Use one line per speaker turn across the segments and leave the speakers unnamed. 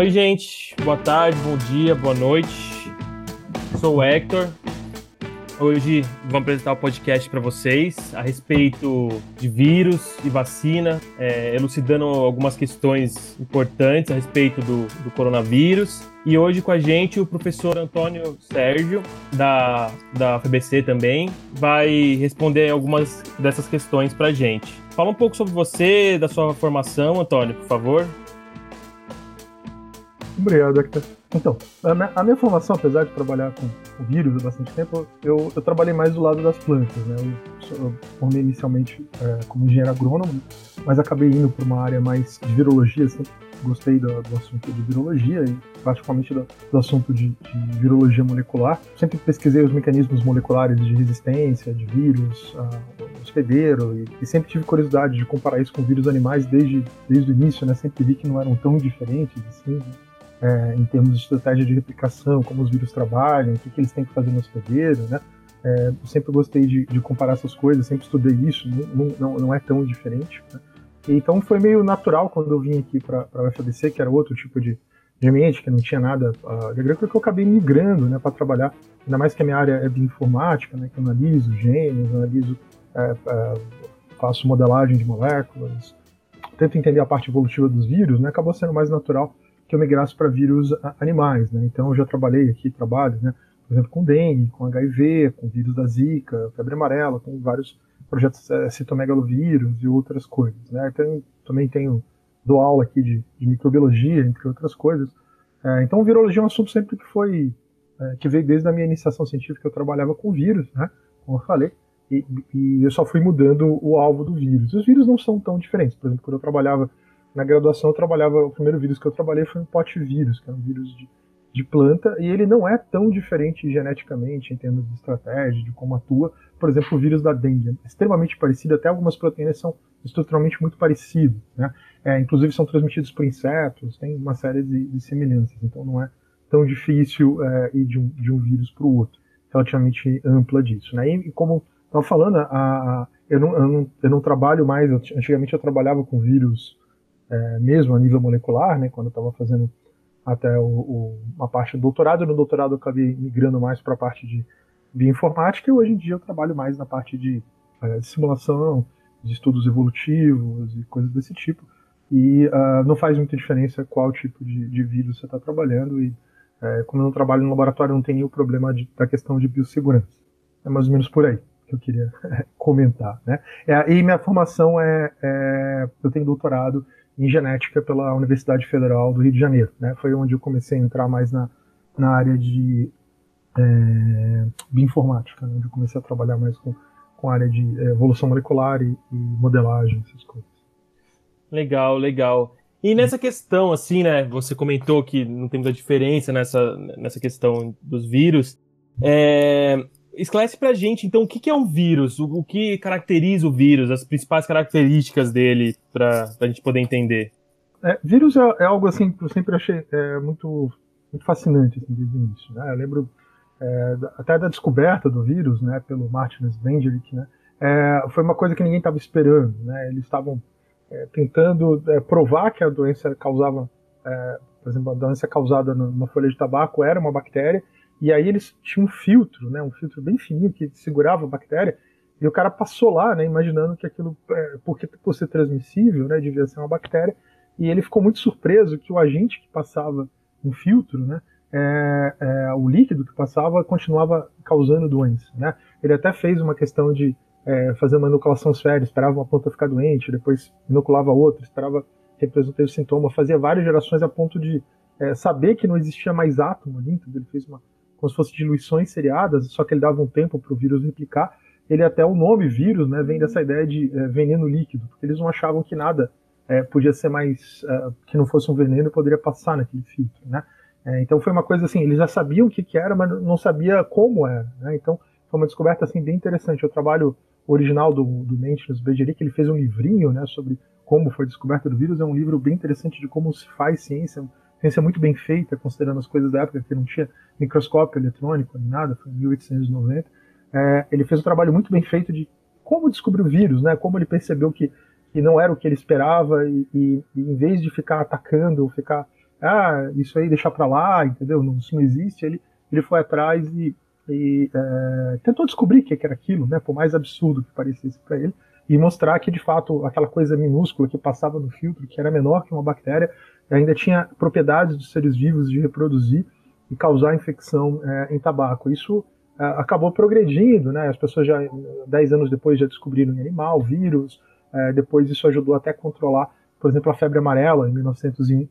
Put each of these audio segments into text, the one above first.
Oi, gente. Boa tarde, bom dia, boa noite. Sou o Hector. Hoje vamos apresentar o um podcast para vocês a respeito de vírus e vacina, é, elucidando algumas questões importantes a respeito do, do, coronavírus. E hoje com a gente o professor Antônio Sérgio, da, da FBC também, vai responder algumas dessas questões para a gente. Fala um pouco sobre você, da sua formação, Antônio, por favor.
Obrigado, Hector. Então, a minha, a minha, formação, apesar de trabalhar com, com vírus há bastante tempo, eu, eu, trabalhei mais do lado das plantas, né? Eu, eu formei inicialmente é, como engenheiro agrônomo, mas acabei indo para uma área mais de virologia, sempre gostei do, do assunto de virologia e particularmente do, do assunto de, de, virologia molecular. Sempre pesquisei os mecanismos moleculares de resistência, de vírus, hospedeiro, e, e, sempre tive curiosidade de comparar isso com vírus animais desde, desde o início, né? Sempre vi que não eram tão diferentes assim, né? É, em termos de estratégia de replicação, como os vírus trabalham, o que, que eles têm que fazer no hospedeiro, né? É, sempre gostei de, de, comparar essas coisas, sempre estudei isso, não, não, não é tão diferente. Né? Então foi meio natural quando eu vim aqui para a UFABC, que era outro tipo de, de ambiente, que não tinha nada uh, de agrícola, que eu acabei migrando né, para trabalhar, ainda mais que a minha área é bioinformática, né, que eu analiso genes, analiso, é, é, faço modelagem de moléculas, tento entender a parte evolutiva dos vírus, né, acabou sendo mais natural que eu migrasse para vírus animais, né? Então eu já trabalhei aqui, trabalho, né? Por exemplo, com dengue, com HIV, com vírus da Zika, febre amarela, com vários projetos é, citomegalovírus e outras coisas, né? Então, também tenho dou aula aqui de, de microbiologia, entre outras coisas. É, então, virologia é um assunto sempre que foi é, que veio desde a minha iniciação científica. Eu trabalhava com vírus, né? Como eu falei. E, e, eu só fui mudando o alvo do vírus. Os vírus não são tão diferentes. Por exemplo, quando eu trabalhava na graduação eu trabalhava, o primeiro vírus que eu trabalhei foi um potivírus, que é um vírus de, de planta, e ele não é tão diferente geneticamente em termos de estratégia, de como atua. Por exemplo, o vírus da dengue é extremamente parecido, até algumas proteínas são estruturalmente muito parecidas. Né? É, inclusive são transmitidos por insetos, tem uma série de, de semelhanças, então não é tão difícil é, ir de um, de um vírus para o outro, relativamente ampla disso. Né? E como estava falando, a, a, eu, não, eu, não, eu não trabalho mais, antigamente eu trabalhava com vírus é, mesmo a nível molecular, né, quando eu estava fazendo até o, o, uma parte do doutorado. No doutorado eu acabei migrando mais para a parte de bioinformática e hoje em dia eu trabalho mais na parte de, é, de simulação, de estudos evolutivos e coisas desse tipo. E uh, não faz muita diferença qual tipo de, de vírus você está trabalhando. E é, como eu não trabalho no laboratório, não tem o problema de, da questão de biossegurança. É mais ou menos por aí que eu queria comentar. Né? É, e minha formação é, é, eu tenho doutorado em genética pela Universidade Federal do Rio de Janeiro. Né? Foi onde eu comecei a entrar mais na, na área de é, bioinformática, né? onde eu comecei a trabalhar mais com, com a área de é, evolução molecular e, e modelagem, essas coisas.
Legal, legal. E nessa questão, assim, né? Você comentou que não tem muita diferença nessa, nessa questão dos vírus. É, esclarece pra gente, então, o que, é um vírus? O, o, que caracteriza o vírus? As principais características dele, pra, pra gente poder entender.
É, vírus é, é, algo, assim, que eu sempre achei é, muito, muito fascinante, assim, desde o início, né? Eu lembro é, até da descoberta do vírus, né, pelo Martin Svendelich, né? É, foi uma coisa que ninguém estava esperando, né? Eles estavam é, tentando provar que a doença causava, por exemplo, a doença causada numa folha de tabaco era uma bactéria, e aí eles tinham um filtro, né, um filtro bem fininho que segurava a bactéria, e o cara passou lá, né, imaginando que aquilo, é, porque por ser transmissível, né, devia ser uma bactéria, e ele ficou muito surpreso que o agente que passava no filtro, né, é, é, o líquido que passava continuava causando doença, né. Ele até fez uma questão de é, fazer uma inoculação séria, esperava uma planta ficar doente, depois inoculava outra, esperava empresa teve sintoma, fazia várias gerações a ponto de é, saber que não existia mais átomo então ele fez uma como se fossem diluições seriadas, só que ele dava um tempo para o vírus replicar. Ele até o nome vírus, né, vem dessa ideia de é, veneno líquido, porque eles não achavam que nada é, podia ser mais é, que não fosse um veneno poderia passar naquele filtro, né? Então foi uma coisa assim, eles já sabiam o que, que era, mas não sabia como era, né? Então foi uma descoberta assim bem interessante. O trabalho original do, do Maintenance Bergeric, ele fez um livrinho, né, sobre como foi descoberta do vírus, é um livro bem interessante de como se faz ciência, ciência muito bem feita, considerando as coisas da época, que não tinha microscópio eletrônico nem nada, foi em 1890. É, ele fez um trabalho muito bem feito de como descobrir o vírus, né? Como ele percebeu que, que não era o que ele esperava e, e, e em vez de ficar atacando ficar ah, isso aí deixar para lá, entendeu? Não, isso não existe. Ele, ele foi atrás e, e é, tentou descobrir o que era aquilo, né? Por mais absurdo que parecesse para ele, e mostrar que de fato aquela coisa minúscula que passava no filtro, que era menor que uma bactéria, ainda tinha propriedades dos seres vivos de reproduzir e causar infecção é, em tabaco. Isso é, acabou progredindo, né? As pessoas já, dez anos depois, já descobriram em animal, vírus, é, depois isso ajudou até a controlar, por exemplo, a febre amarela em 1901,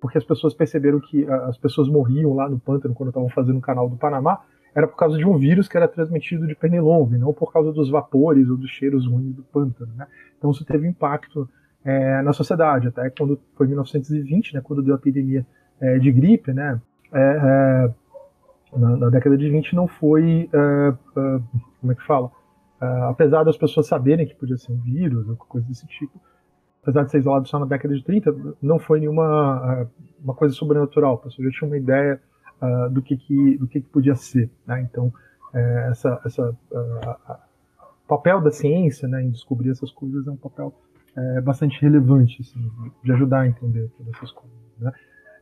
porque as pessoas perceberam que as pessoas morriam lá no pântano quando estavam fazendo o canal do Panamá, era por causa de um vírus que era transmitido de pernilongo, não por causa dos vapores ou dos cheiros ruins do pântano, né? Então isso teve impacto é, na sociedade, até quando foi 1920, né, quando deu a epidemia é, de gripe, né, é, é na, na, década de 20 não foi, é, é, como é que fala, apesar das pessoas saberem que podia ser um vírus ou coisa desse tipo, apesar de ser isolado só na década de 30, não foi nenhuma uma coisa sobrenatural, a pessoa já tinha uma ideia do que, que do que, que podia ser, né, então essa essa o papel da ciência, né, em descobrir essas coisas é um papel é, bastante relevante, assim, de ajudar a entender todas essas coisas. Né?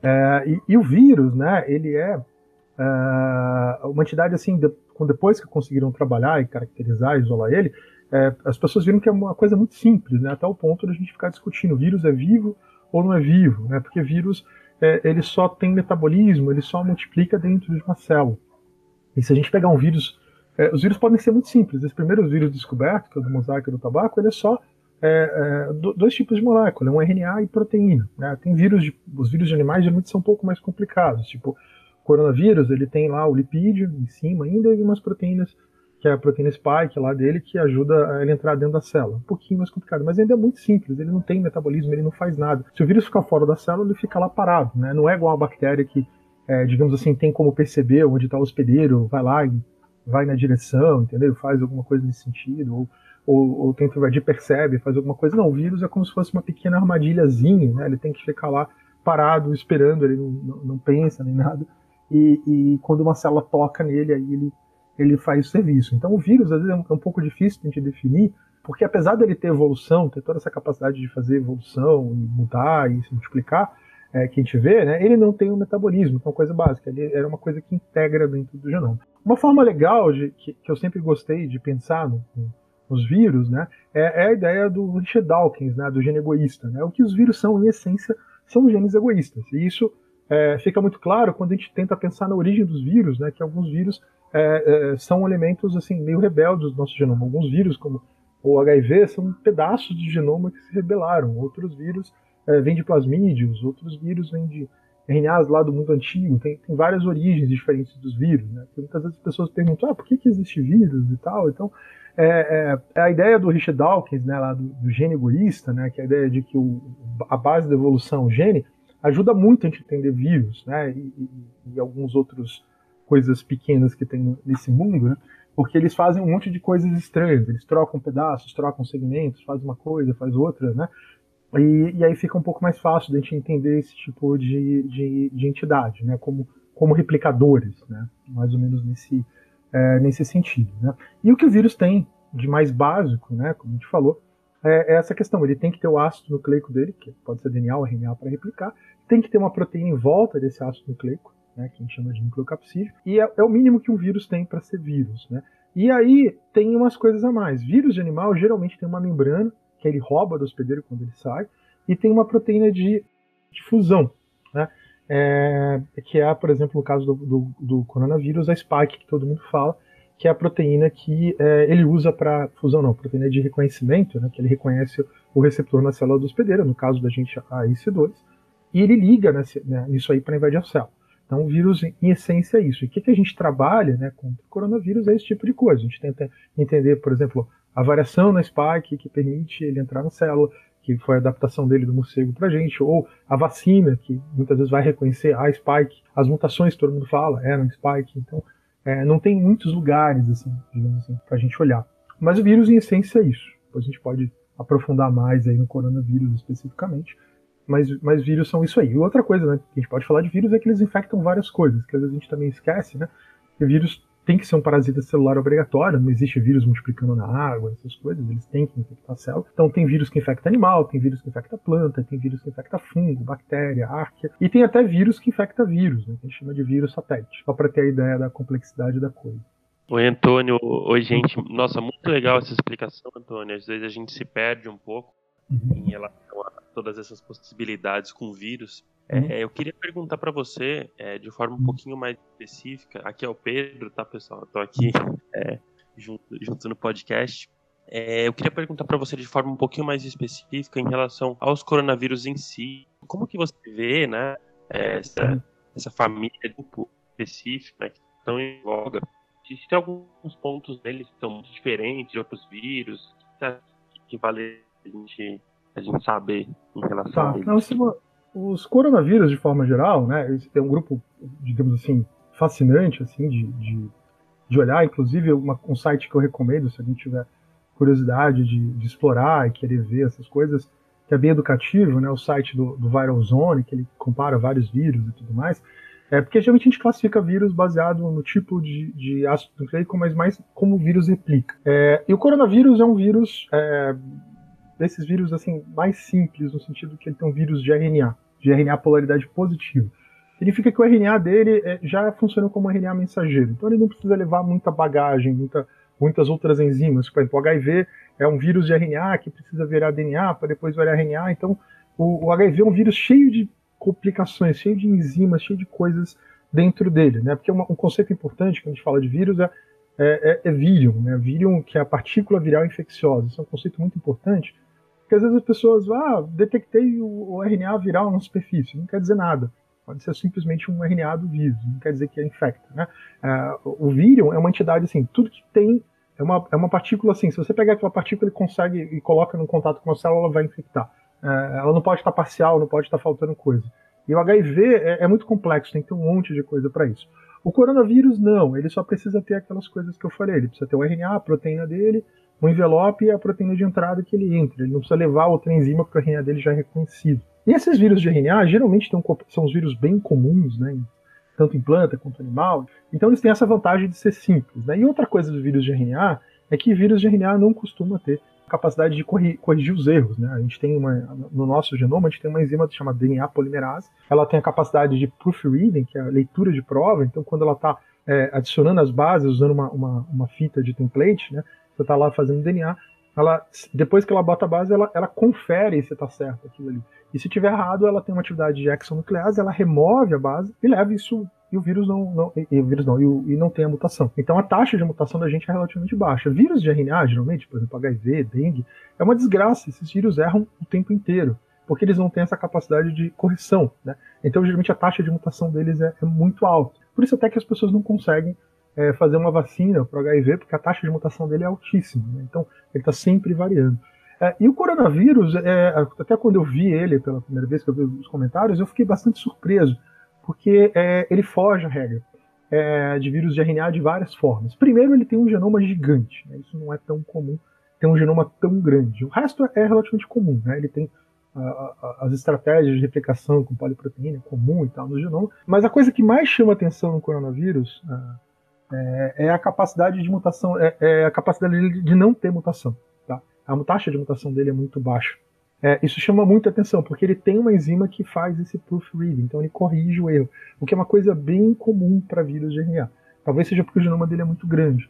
É, e, e, o vírus, né, ele é, é uma entidade assim, de, depois que conseguiram trabalhar e caracterizar, isolar ele, é, as pessoas viram que é uma coisa muito simples, né, até o ponto de a gente ficar discutindo, vírus é vivo ou não é vivo, né, porque vírus é, ele só tem metabolismo, ele só multiplica dentro de uma célula. E se a gente pegar um vírus, é, os vírus podem ser muito simples. Esse primeiro vírus descoberto, que é o do mosaico do tabaco, ele é só é, é, dois tipos de molécula, um RNA e proteína. Né? Tem vírus, de, os vírus de animais geralmente são um pouco mais complicados, tipo coronavírus, ele tem lá o lipídio em cima ainda e umas proteínas, que é a proteína spike lá dele, que ajuda a ele entrar dentro da célula. Um pouquinho mais complicado, mas ainda é muito simples, ele não tem metabolismo, ele não faz nada. Se o vírus ficar fora da célula, ele fica lá parado, né? Não é igual a bactéria que, é, digamos assim, tem como perceber onde está o hospedeiro, vai lá e vai na direção, entendeu? Faz alguma coisa nesse sentido, ou ou, ou tenta invadir, percebe, faz alguma coisa. Não, o vírus é como se fosse uma pequena armadilhazinha, né? Ele tem que ficar lá parado, esperando, ele não, não, pensa nem nada. E, e, quando uma célula toca nele, aí ele, ele faz o serviço. Então o vírus, às vezes, é um, é um pouco difícil de definir, porque apesar dele ter evolução, ter toda essa capacidade de fazer evolução, mudar e se multiplicar, é, que a gente vê, né, ele não tem um metabolismo, que é uma coisa básica, ele era uma coisa que integra dentro do genoma. Uma forma legal de, que, que eu sempre gostei de pensar no, os vírus, né, é, é, a ideia do Richard Dawkins, né, do gene egoísta. Né? O que os vírus são, em essência, são genes egoístas. E isso é, fica muito claro quando a gente tenta pensar na origem dos vírus, né, que alguns vírus é, é são elementos assim meio rebeldes do nosso genoma. Alguns vírus, como o HIV, são pedaços de genoma que se rebelaram. Outros vírus é, vêm de plasmídeos, outros vírus vêm de RNAs lá do mundo antigo. Tem, tem várias origens diferentes dos vírus. Né? muitas vezes as pessoas perguntam, ah, por que, que existe vírus e tal? Então, é, é, é, a ideia do Richard Dawkins, né, lá do, do gene egoísta, né, que é a ideia de que o, a base da evolução, o gene, ajuda muito a gente entender vírus, né, e, e, e algumas outras coisas pequenas que tem nesse mundo, né, porque eles fazem um monte de coisas estranhas, eles trocam pedaços, trocam segmentos, faz uma coisa, faz outra, né, e, e aí fica um pouco mais fácil a gente entender esse tipo de, de, de entidade, né, como, como replicadores, né, mais ou menos nesse, é, nesse sentido. Né? E o que o vírus tem de mais básico, né, como a gente falou, é, é, essa questão. Ele tem que ter o ácido nucleico dele, que pode ser DNA ou RNA para replicar, tem que ter uma proteína em volta desse ácido nucleico, né, que a gente chama de nucleocapsídeo, e é, é o mínimo que um vírus tem para ser vírus. Né? E aí tem umas coisas a mais. Vírus de animal geralmente tem uma membrana, que ele rouba do hospedeiro quando ele sai, e tem uma proteína de, de fusão. Né? É, que é, por exemplo, no caso do, do, do, coronavírus, a spike, que todo mundo fala, que é a proteína que é, ele usa para fusão, não, proteína de reconhecimento, né, que ele reconhece o receptor na célula do hospedeiro, no caso da gente a IC2, e ele liga nesse, né, nisso aí para invadir a célula. Então, o vírus, em essência, é isso. E o que, que a gente trabalha né, contra o coronavírus é esse tipo de coisa. A gente tenta entender, por exemplo, a variação na spike que permite ele entrar na célula, que foi a adaptação dele do morcego para a gente, ou a vacina, que muitas vezes vai reconhecer a spike, as mutações que todo mundo fala eram spike, então é, não tem muitos lugares, assim, digamos assim, para a gente olhar. Mas o vírus, em essência, é isso. Depois a gente pode aprofundar mais aí no coronavírus especificamente, mas, mas vírus são isso aí. E outra coisa, né, que a gente pode falar de vírus é que eles infectam várias coisas, que às vezes a gente também esquece, né, que vírus tem que ser um parasita celular obrigatório, não existe vírus multiplicando na água, essas coisas, eles têm que infectar a célula. Então tem vírus que infecta animal, tem vírus que infecta planta, tem vírus que infecta fungo, bactéria, árquea, e tem até vírus que infecta vírus, né, que a gente chama de vírus satélite, só para ter a ideia da complexidade da coisa.
Oi, Antônio. Oi, gente. Nossa, muito legal essa explicação, Antônio. Às vezes a gente se perde um pouco uhum. em relação a todas essas possibilidades com vírus. Uhum. É, eu queria perguntar para você, é, de forma um pouquinho mais específica, aqui é o Pedro, tá, pessoal? Estou aqui é, junto, junto, no podcast. É, eu queria perguntar para você de forma um pouquinho mais específica em relação aos coronavírus em si. Como que você vê, né, essa, uhum. essa família de grupo específica né, que estão em voga? Existem alguns pontos neles que são muito diferentes de outros vírus que, que vale a gente, a gente saber em relação tá. a eles? Não,
os coronavírus, de forma geral, né, é um grupo, digamos assim, fascinante, assim, de, de, de olhar, inclusive uma, um site que eu recomendo, se alguém tiver curiosidade de, de, explorar e querer ver essas coisas, que é bem educativo, né, o site do, do Viral Zone, que ele compara vários vírus e tudo mais, é porque geralmente a gente classifica vírus baseado no tipo de, de ácido nucleico, mas mais como o vírus replica. É, e o coronavírus é um vírus é, desses vírus assim mais simples, no sentido que ele tem um vírus de RNA de RNA polaridade positiva. Significa que o RNA dele é, já funciona como RNA mensageiro. Então ele não precisa levar muita bagagem, muita, muitas outras enzimas. Por exemplo, o HIV é um vírus de RNA que precisa virar DNA para depois virar RNA. Então o, o, HIV é um vírus cheio de complicações, cheio de enzimas, cheio de coisas dentro dele. Né? Porque uma, um conceito importante quando a gente fala de vírus é, é, é, é né? virion que é a partícula viral infecciosa. Isso é um conceito muito importante porque às vezes as pessoas, ah, detectei o, o RNA viral na superfície, não quer dizer nada. Pode ser simplesmente um RNA do vírus, não quer dizer que é infecta. Né? Uh, o vírus é uma entidade assim, tudo que tem é uma, é uma partícula assim. Se você pegar aquela partícula e consegue e coloca no contato com a célula, ela vai infectar. Uh, ela não pode estar parcial, não pode estar faltando coisa. E o HIV é, é muito complexo, tem que ter um monte de coisa para isso. O coronavírus não, ele só precisa ter aquelas coisas que eu falei. Ele precisa ter o RNA, a proteína dele, o envelope e a proteína de entrada que ele entra. Ele não precisa levar outra enzima porque o RNA dele já é reconhecido. E esses vírus de RNA geralmente são os vírus bem comuns, né, tanto em planta quanto animal. Então eles têm essa vantagem de ser simples. Né? E outra coisa dos vírus de RNA é que vírus de RNA não costuma ter capacidade de corrigir, corrigir os erros. Né? A gente tem uma, no nosso genoma, a gente tem uma enzima chamada DNA polimerase. Ela tem a capacidade de proofreading, que é a leitura de prova. Então, quando ela está é, adicionando as bases, usando uma, uma, uma, fita de template, né? Você está lá fazendo DNA, ela, depois que ela bota a base, ela, ela confere se está certo aquilo ali. E se tiver errado, ela tem uma atividade de exonuclease, ela remove a base e leva isso e o vírus não, não e, e o vírus não, e, o, e, não tem a mutação. Então a taxa de mutação da gente é relativamente baixa. Vírus de RNA, geralmente, por exemplo, HIV, dengue, é uma desgraça. Esses vírus erram o tempo inteiro, porque eles não têm essa capacidade de correção. Né? Então, geralmente, a taxa de mutação deles é, é muito alta. Por isso até que as pessoas não conseguem é, fazer uma vacina para o HIV, porque a taxa de mutação dele é altíssima. Né? Então, ele está sempre variando. É, e o coronavírus, é, até quando eu vi ele pela primeira vez, que eu vi os comentários, eu fiquei bastante surpreso, porque é, ele foge à regra é, de vírus de RNA de várias formas. Primeiro, ele tem um genoma gigante, né? isso não é tão comum, tem um genoma tão grande. O resto é relativamente comum, né? ele tem as estratégias de replicação com poliproteína comum e tal no genoma, mas a coisa que mais chama atenção no coronavírus é, é a capacidade de mutação, é, é, a capacidade de não ter mutação. Tá? A taxa de mutação dele é muito baixa. É, isso chama muita atenção, porque ele tem uma enzima que faz esse proofreading, então ele corrige o erro, o que é uma coisa bem comum para vírus de RNA. Talvez seja porque o genoma dele é muito grande.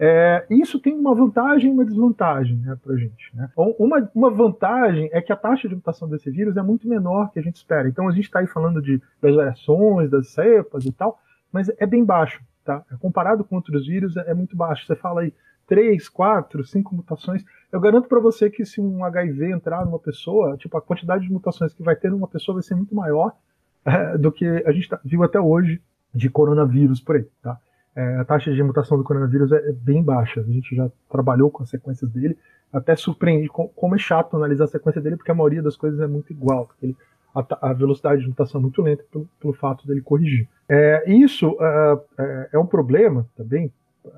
É, isso tem uma vantagem e uma desvantagem né, para a gente. Né? Uma, uma vantagem é que a taxa de mutação desse vírus é muito menor que a gente espera. Então a gente está aí falando de, das variações, das cepas e tal, mas é bem baixo tá? Comparado com outros vírus, é, é muito baixo. Você fala aí três, quatro, cinco mutações. Eu garanto para você que se um HIV entrar numa pessoa, tipo, a quantidade de mutações que vai ter numa pessoa vai ser muito maior é, do que a gente tá, viu até hoje de coronavírus por aí, tá? É, a taxa de mutação do coronavírus é, é, bem baixa. A gente já trabalhou com as sequências dele. Até surpreende como é chato analisar a sequência dele, porque a maioria das coisas é muito igual. Ele, a, a, velocidade de mutação é muito lenta pelo, pelo fato dele corrigir. É, isso uh, é, é um problema também,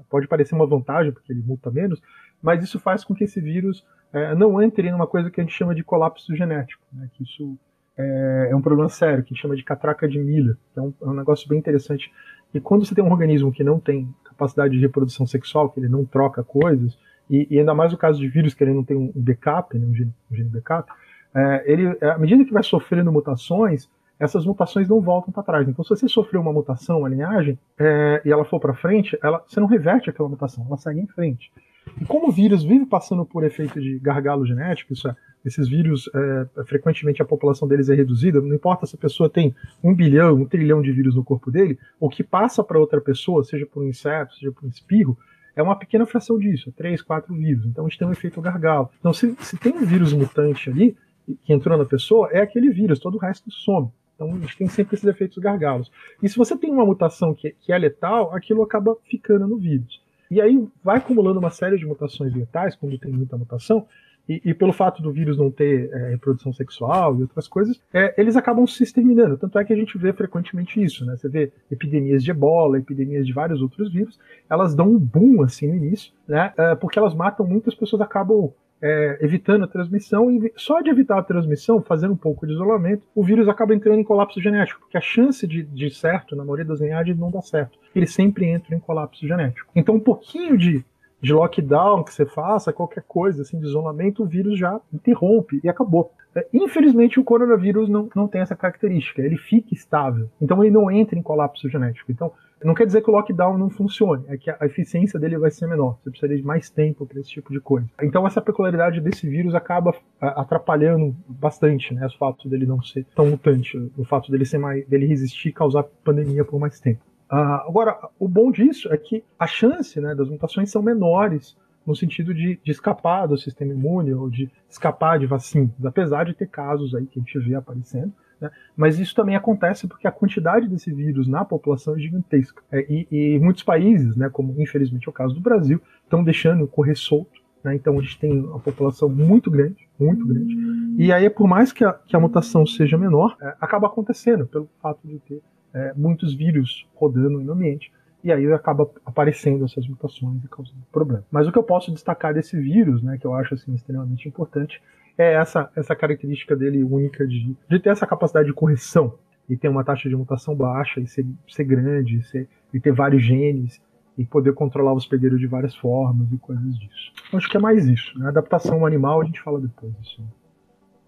pode parecer uma vantagem, porque ele muta menos, mas isso faz com que esse vírus é, não entre numa coisa que a gente chama de colapso genético, né, que isso é, é, um problema sério, que a gente chama de catraca de que é um, é um negócio bem interessante. E quando você tem um organismo que não tem capacidade de reprodução sexual, que ele não troca coisas, e, e ainda mais o caso de vírus que ele não tem um backup, né, um, gene, um gene backup, é, ele, à medida que vai sofrendo mutações, essas mutações não voltam para trás. Então, se você sofreu uma mutação, uma linhagem, é, e ela for para frente, ela, você não reverte aquela mutação, ela segue em frente. E como o vírus vive passando por efeito de gargalo genético, isso é, esses vírus, é, frequentemente a população deles é reduzida, não importa se a pessoa tem um bilhão, um trilhão de vírus no corpo dele, o que passa para outra pessoa, seja por um inseto, seja por um espirro, é uma pequena fração disso, três, quatro vírus. Então a gente tem um efeito gargalo. Então, se, se tem um vírus mutante ali, que entrou na pessoa, é aquele vírus, todo o resto some. Então a gente tem sempre esses efeitos gargalos. E se você tem uma mutação que, que é letal, aquilo acaba ficando no vírus. E aí vai acumulando uma série de mutações letais, quando tem muita mutação, e, e, pelo fato do vírus não ter é, reprodução sexual e outras coisas, é, eles acabam se exterminando. Tanto é que a gente vê frequentemente isso, né? Você vê epidemias de ebola, epidemias de vários outros vírus, elas dão um boom assim no início, né? É, porque elas matam muitas pessoas, acabam é, evitando a transmissão, e só de evitar a transmissão, fazendo um pouco de isolamento, o vírus acaba entrando em colapso genético, porque a chance de, de certo, na maioria das linhagens, não dá certo. Ele sempre entra em colapso genético. Então, um pouquinho de, de lockdown que você faça, qualquer coisa assim, de isolamento, o vírus já interrompe e acabou. É, infelizmente, o coronavírus não, não tem essa característica, ele fica estável, então ele não entra em colapso genético. Então, não quer dizer que o lockdown não funcione, é que a eficiência dele vai ser menor. Você precisaria de mais tempo para esse tipo de coisa. Então essa peculiaridade desse vírus acaba atrapalhando bastante, né? O fato dele não ser tão mutante, o fato dele ser mais, dele resistir e causar pandemia por mais tempo. Uh, agora, o bom disso é que a chance né, das mutações são menores no sentido de, de, escapar do sistema imune ou de escapar de vacinas, apesar de ter casos aí que a gente vê aparecendo. Né? Mas isso também acontece porque a quantidade desse vírus na população é gigantesca. É, e, e, muitos países, né, como infelizmente é o caso do Brasil, estão deixando correr solto. Né? Então a gente tem uma população muito grande, muito grande. E aí, por mais que a, que a mutação seja menor, é, acaba acontecendo pelo fato de ter é, muitos vírus rodando no ambiente. E aí acaba aparecendo essas mutações e causando problema. Mas o que eu posso destacar desse vírus, né, que eu acho assim, extremamente importante, é essa, essa característica dele única de, de ter essa capacidade de correção e ter uma taxa de mutação baixa e ser, ser grande ser, e ter vários genes e poder controlar os hospedeiro de várias formas e coisas disso. Acho que é mais isso. Né? Adaptação animal a gente fala depois disso.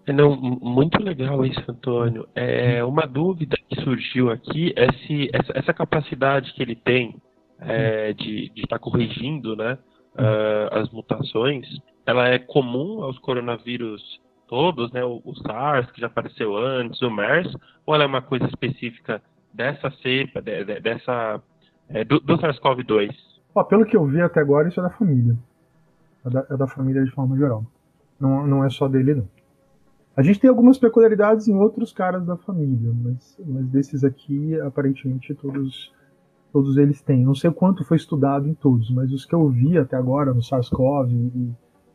É, não, muito legal isso, Antônio. É, uma dúvida que surgiu aqui é se essa, essa capacidade que ele tem é, de estar tá corrigindo né, uh, as mutações ela é comum aos coronavírus todos, né? O, o, SARS, que já apareceu antes, o MERS, ou ela é uma coisa específica dessa cepa, de, de, dessa, é, do, do SARS-CoV-2?
Pelo que eu vi até agora, isso é da família. É da, é da, família de forma geral. Não, não é só dele, não. A gente tem algumas peculiaridades em outros caras da família, mas, mas desses aqui, aparentemente, todos todos eles têm. Não sei quanto foi estudado em todos, mas os que eu vi até agora no SARS-CoV e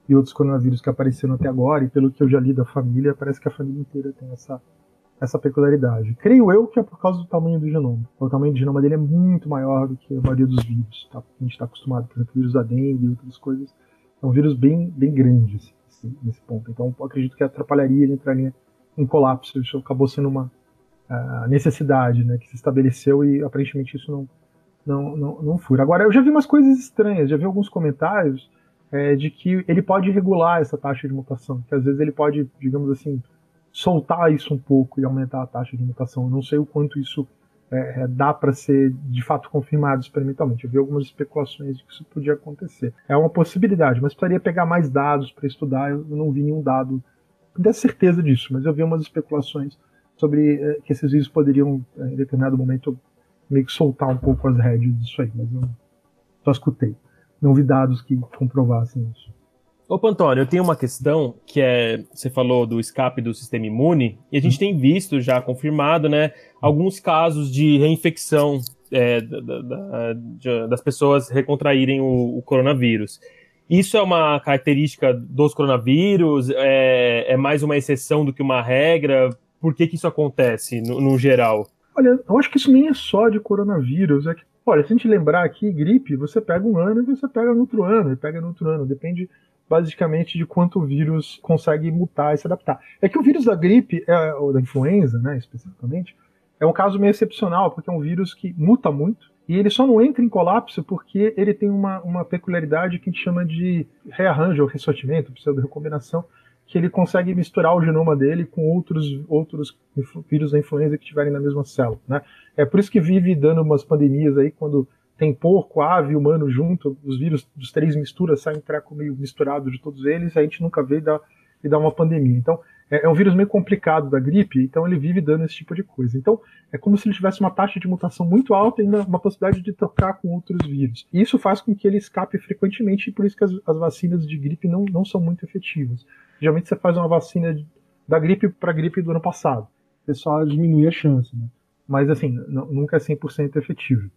e outros coronavírus que apareceram até agora, e pelo que eu já li da família, parece que a família inteira tem essa, essa peculiaridade. Creio eu que é por causa do tamanho do genoma. O tamanho do genoma dele é muito maior do que a maioria dos vírus. Tá? A gente está acostumado, por exemplo, vírus da dengue e outras coisas. É um vírus bem, bem grande assim, assim, nesse ponto. Então, acredito que atrapalharia, ele entraria em colapso. Isso acabou sendo uma uh, necessidade né, que se estabeleceu e aparentemente isso não, não, não, não fura. Agora, eu já vi umas coisas estranhas, já vi alguns comentários é, de que ele pode regular essa taxa de mutação, que às vezes ele pode, digamos assim, soltar isso um pouco e aumentar a taxa de mutação. Eu não sei o quanto isso é, é dá para ser de fato confirmado experimentalmente. Eu vi algumas especulações de que isso podia acontecer. É uma possibilidade, mas precisaria pegar mais dados para estudar. Eu não vi nenhum dado dê certeza disso, mas eu vi umas especulações sobre é, que esses vírus poderiam, é, em determinado momento, meio que soltar um pouco as rédeas disso aí, mas eu só escutei não vi dados que comprovassem isso.
Opa, Antônio, eu tenho uma questão que é. Você falou do escape do sistema imune, e a gente hum. tem visto já confirmado, né, alguns casos de reinfecção é, da, da, de, das pessoas recontraírem o, o, coronavírus. Isso é uma característica dos coronavírus? É, é, mais uma exceção do que uma regra? Por que, que isso acontece no, no geral?
Olha, eu acho que isso nem é só de coronavírus, é que Olha, se a gente lembrar aqui, gripe, você pega um ano e você pega no outro ano, e pega no outro ano. Depende basicamente de quanto o vírus consegue mutar e se adaptar. É que o vírus da gripe, é, ou da influenza, né, especificamente, é um caso meio excepcional, porque é um vírus que muta muito E ele só não entra em colapso porque ele tem uma, uma peculiaridade que a gente chama de rearranjo ou ressortimento, pseudo-recombinação, que ele consegue misturar o genoma dele com outros, outros vírus da influenza que estiverem na mesma célula. Né? É por isso que vive dando umas pandemias aí, quando tem porco, ave, humano junto, os vírus dos três misturas, sai um treco meio misturado de todos eles, a gente nunca vê e dá, e dá uma pandemia. Então, é, é, um vírus meio complicado da gripe, então ele vive dando esse tipo de coisa. Então, é como se ele tivesse uma taxa de mutação muito alta e ainda uma possibilidade de trocar com outros vírus. E isso faz com que ele escape frequentemente, e por isso que as, as vacinas de gripe não, não são muito efetivas. Geralmente você faz uma vacina da gripe para a gripe do ano passado. Você só diminui a chance, né? Mas, assim, nunca é 100% efetivo.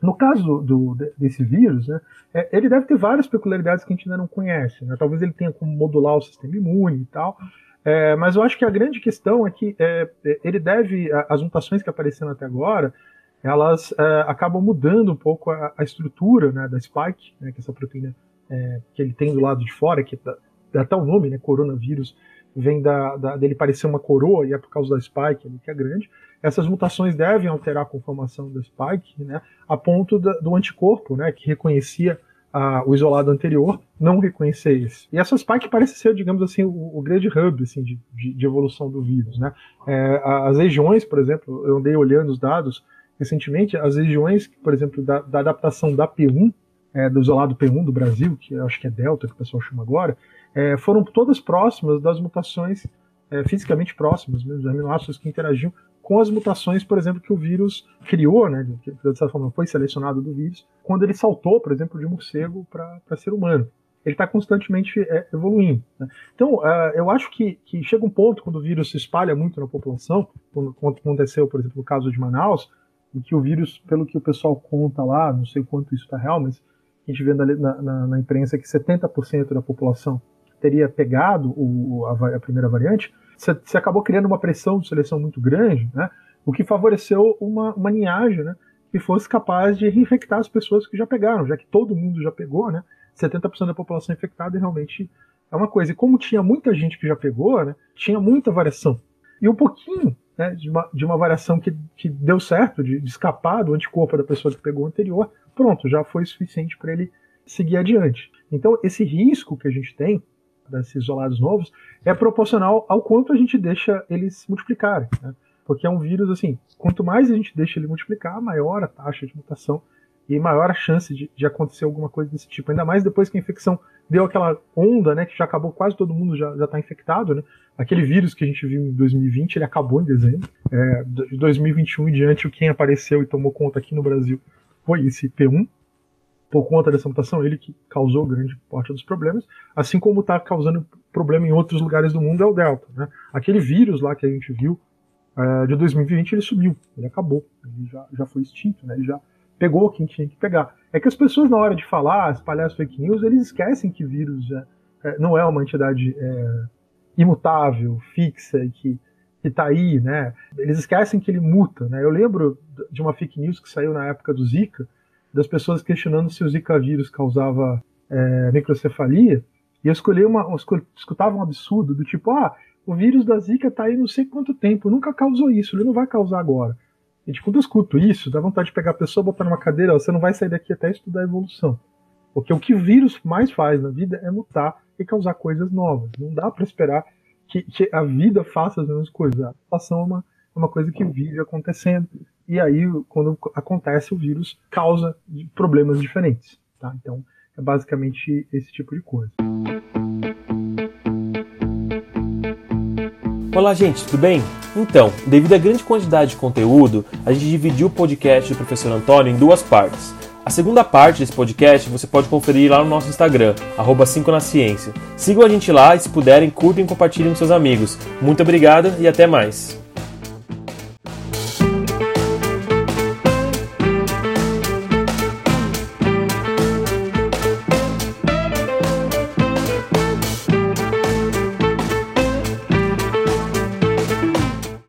No caso do, desse vírus, né, é, ele deve ter várias peculiaridades que a gente ainda não conhece. Né? Talvez ele tenha como modular o sistema imune e tal, é, mas eu acho que a grande questão é que é, é ele deve, as mutações que apareceram até agora, elas é, acabam mudando um pouco a, a estrutura né, da spike, né, que essa proteína é, que ele tem do lado de fora, que dá, dá até o nome, né, coronavírus, vem da, da, dele parecer uma coroa e é por causa da spike ali, que é grande. Essas mutações devem alterar a conformação da spike, né, a ponto da, do anticorpo, né, que reconhecia a, o isolado anterior não reconhecer esse. E essa spike parece ser, digamos assim, o, o grande hub assim, de, de, de, evolução do vírus. Né? É, as regiões, por exemplo, eu andei olhando os dados recentemente, as regiões, por exemplo, da, da adaptação da P1, é, do isolado P1 do Brasil, que acho que é Delta, que o pessoal chama agora, é, foram todas próximas das mutações é, fisicamente próximas, mesmo, aminoácidos que interagiam com as mutações, por exemplo, que o vírus criou, né, que de certa forma foi selecionado do vírus, quando ele saltou, por exemplo, de morcego para ser humano. Ele está constantemente é, evoluindo. Né? Então, uh, eu acho que, que, chega um ponto quando o vírus se espalha muito na população, como aconteceu, por exemplo, no caso de Manaus, em que o vírus, pelo que o pessoal conta lá, não sei quanto isso está real, mas a gente vê na, na, na imprensa que 70% da população teria pegado o, a, a, primeira variante, você acabou criando uma pressão de seleção muito grande, né? o que favoreceu uma, uma linhagem né? que fosse capaz de reinfectar as pessoas que já pegaram, já que todo mundo já pegou, né? 70% da população infectada realmente é uma coisa. E como tinha muita gente que já pegou, né? tinha muita variação. E um pouquinho né, de, uma, de uma variação que, que deu certo, de, de escapar do anticorpo da pessoa que pegou anterior, pronto, já foi suficiente para ele seguir adiante. Então, esse risco que a gente tem desses isolados novos é proporcional ao quanto a gente deixa eles multiplicarem. Né? Porque é um vírus, assim, quanto mais a gente deixa ele multiplicar, maior a taxa de mutação e maior a chance de, de acontecer alguma coisa desse tipo. Ainda mais depois que a infecção deu aquela onda, né, que já acabou, quase todo mundo já está infectado, né? Aquele vírus que a gente viu em 2020, ele acabou em dezembro. É, de 2021 em diante, quem apareceu e tomou conta aqui no Brasil foi esse P1, por conta dessa mutação, ele que causou grande parte dos problemas, assim como está causando problema em outros lugares do mundo é o Delta. Né? Aquele vírus lá que a gente viu é, de 2020, ele sumiu, ele acabou, ele já, já foi extinto, né? ele já pegou quem tinha que pegar. É que as pessoas, na hora de falar, espalhar as fake news, eles esquecem que vírus é, é, não é uma entidade é, imutável, fixa, e que está aí, né? Eles esquecem que ele muta, né? Eu lembro de uma fake news que saiu na época do Zika, das pessoas questionando se o Zika vírus causava é, microcefalia, e eu escolhi uma, eu escutava um absurdo do tipo, ah, o vírus da Zika tá aí não sei quanto tempo, nunca causou isso, ele não vai causar agora. E tipo, quando eu escuto isso, dá vontade de pegar a pessoa, botar numa cadeira, você não vai sair daqui até estudar a evolução. Porque o que o vírus mais faz na vida é mutar e causar coisas novas. Não dá para esperar que, que, a vida faça as mesmas coisas. A mutação é uma, é uma coisa que vive acontecendo e aí quando acontece o vírus causa problemas diferentes, tá? Então é basicamente esse tipo de coisa.
Olá, gente, tudo bem? Então, devido à grande quantidade de conteúdo, a gente dividiu o podcast do professor Antônio em duas partes. A segunda parte desse podcast você pode conferir lá no nosso Instagram, 5 na Ciência. Sigam a gente lá e, se puderem, curtem e compartilhem com seus amigos. Muito obrigado e até mais.